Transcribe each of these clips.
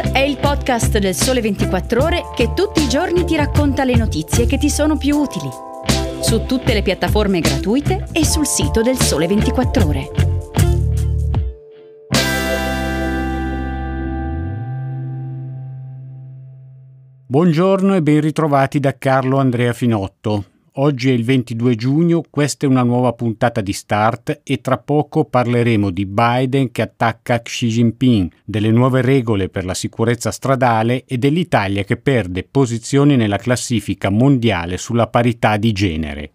È il podcast del Sole 24 Ore che tutti i giorni ti racconta le notizie che ti sono più utili. Su tutte le piattaforme gratuite e sul sito del Sole 24 Ore. Buongiorno e ben ritrovati da Carlo Andrea Finotto. Oggi è il 22 giugno, questa è una nuova puntata di Start e tra poco parleremo di Biden che attacca Xi Jinping, delle nuove regole per la sicurezza stradale e dell'Italia che perde posizioni nella classifica mondiale sulla parità di genere.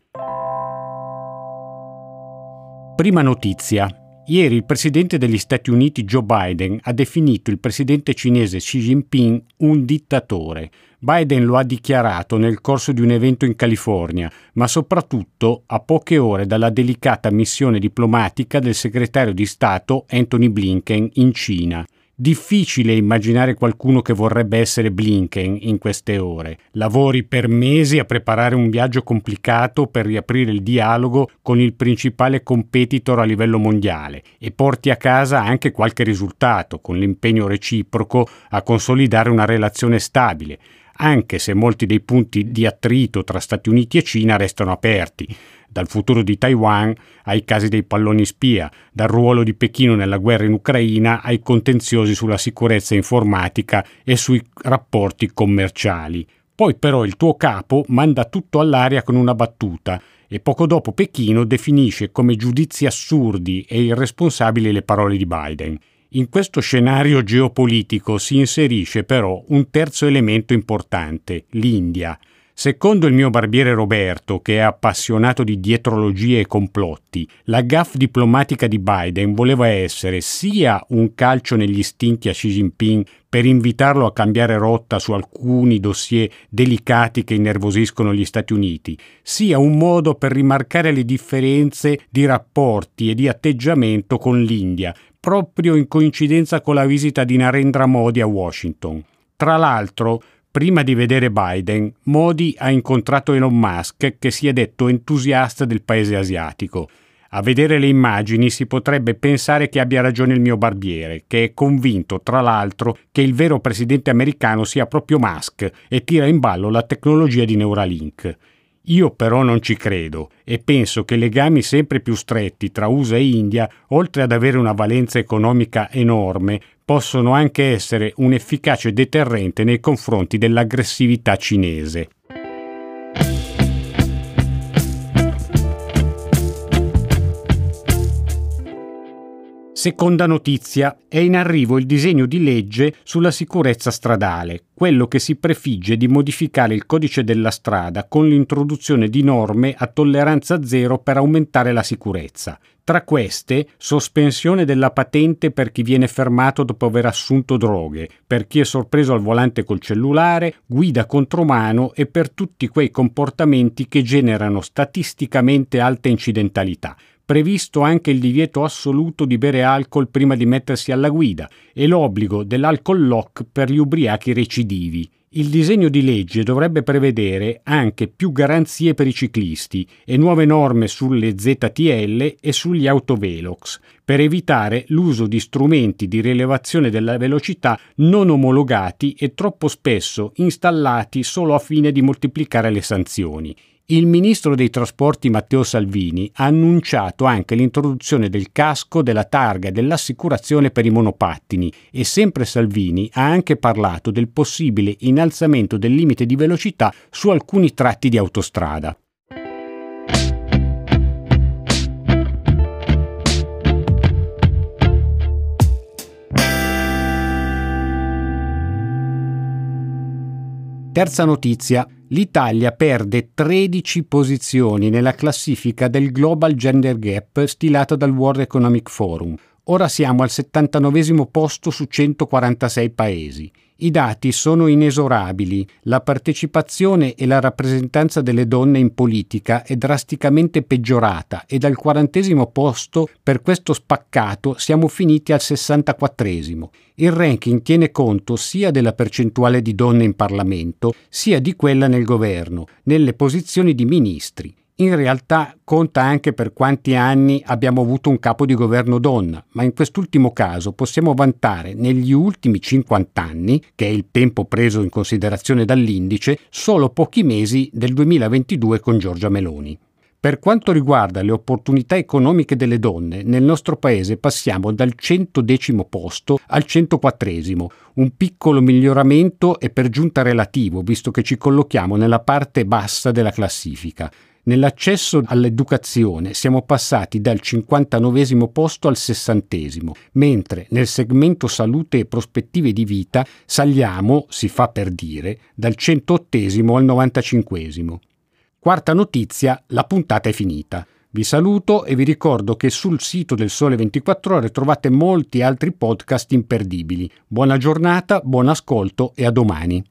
Prima notizia. Ieri il presidente degli Stati Uniti Joe Biden ha definito il presidente cinese Xi Jinping un dittatore. Biden lo ha dichiarato nel corso di un evento in California, ma soprattutto a poche ore dalla delicata missione diplomatica del segretario di Stato Anthony Blinken in Cina. Difficile immaginare qualcuno che vorrebbe essere Blinken in queste ore. Lavori per mesi a preparare un viaggio complicato per riaprire il dialogo con il principale competitor a livello mondiale e porti a casa anche qualche risultato con l'impegno reciproco a consolidare una relazione stabile, anche se molti dei punti di attrito tra Stati Uniti e Cina restano aperti dal futuro di Taiwan ai casi dei palloni spia, dal ruolo di Pechino nella guerra in Ucraina ai contenziosi sulla sicurezza informatica e sui rapporti commerciali. Poi però il tuo capo manda tutto all'aria con una battuta e poco dopo Pechino definisce come giudizi assurdi e irresponsabili le parole di Biden. In questo scenario geopolitico si inserisce però un terzo elemento importante, l'India. Secondo il mio barbiere Roberto, che è appassionato di dietrologie e complotti, la gaff diplomatica di Biden voleva essere sia un calcio negli stinchi a Xi Jinping per invitarlo a cambiare rotta su alcuni dossier delicati che innervosiscono gli Stati Uniti, sia un modo per rimarcare le differenze di rapporti e di atteggiamento con l'India, proprio in coincidenza con la visita di Narendra Modi a Washington. Tra l'altro, Prima di vedere Biden, Modi ha incontrato Elon Musk, che si è detto entusiasta del paese asiatico. A vedere le immagini si potrebbe pensare che abbia ragione il mio barbiere, che è convinto, tra l'altro, che il vero presidente americano sia proprio Musk e tira in ballo la tecnologia di Neuralink. Io però non ci credo e penso che legami sempre più stretti tra USA e India, oltre ad avere una valenza economica enorme, possono anche essere un efficace deterrente nei confronti dell'aggressività cinese. Seconda notizia, è in arrivo il disegno di legge sulla sicurezza stradale, quello che si prefigge di modificare il codice della strada con l'introduzione di norme a tolleranza zero per aumentare la sicurezza. Tra queste, sospensione della patente per chi viene fermato dopo aver assunto droghe, per chi è sorpreso al volante col cellulare, guida contromano e per tutti quei comportamenti che generano statisticamente alta incidentalità previsto anche il divieto assoluto di bere alcol prima di mettersi alla guida e l'obbligo dell'alcol lock per gli ubriachi recidivi. Il disegno di legge dovrebbe prevedere anche più garanzie per i ciclisti e nuove norme sulle ZTL e sugli autovelox, per evitare l'uso di strumenti di rilevazione della velocità non omologati e troppo spesso installati solo a fine di moltiplicare le sanzioni. Il ministro dei trasporti Matteo Salvini ha annunciato anche l'introduzione del casco, della targa e dell'assicurazione per i monopattini e sempre Salvini ha anche parlato del possibile innalzamento del limite di velocità su alcuni tratti di autostrada. Terza notizia, l'Italia perde 13 posizioni nella classifica del Global Gender Gap stilata dal World Economic Forum. Ora siamo al 79 posto su 146 paesi. I dati sono inesorabili. La partecipazione e la rappresentanza delle donne in politica è drasticamente peggiorata e dal quarantesimo posto per questo spaccato siamo finiti al 64 Il ranking tiene conto sia della percentuale di donne in Parlamento, sia di quella nel governo, nelle posizioni di ministri. In realtà conta anche per quanti anni abbiamo avuto un capo di governo donna, ma in quest'ultimo caso possiamo vantare negli ultimi 50 anni, che è il tempo preso in considerazione dall'indice, solo pochi mesi del 2022 con Giorgia Meloni. Per quanto riguarda le opportunità economiche delle donne, nel nostro paese passiamo dal 110 posto al 104, un piccolo miglioramento e per giunta relativo, visto che ci collochiamo nella parte bassa della classifica. Nell'accesso all'educazione siamo passati dal 59 posto al 60, mentre nel segmento salute e prospettive di vita saliamo, si fa per dire, dal 108 al 95. Quarta notizia, la puntata è finita. Vi saluto e vi ricordo che sul sito del Sole 24 ore trovate molti altri podcast imperdibili. Buona giornata, buon ascolto e a domani.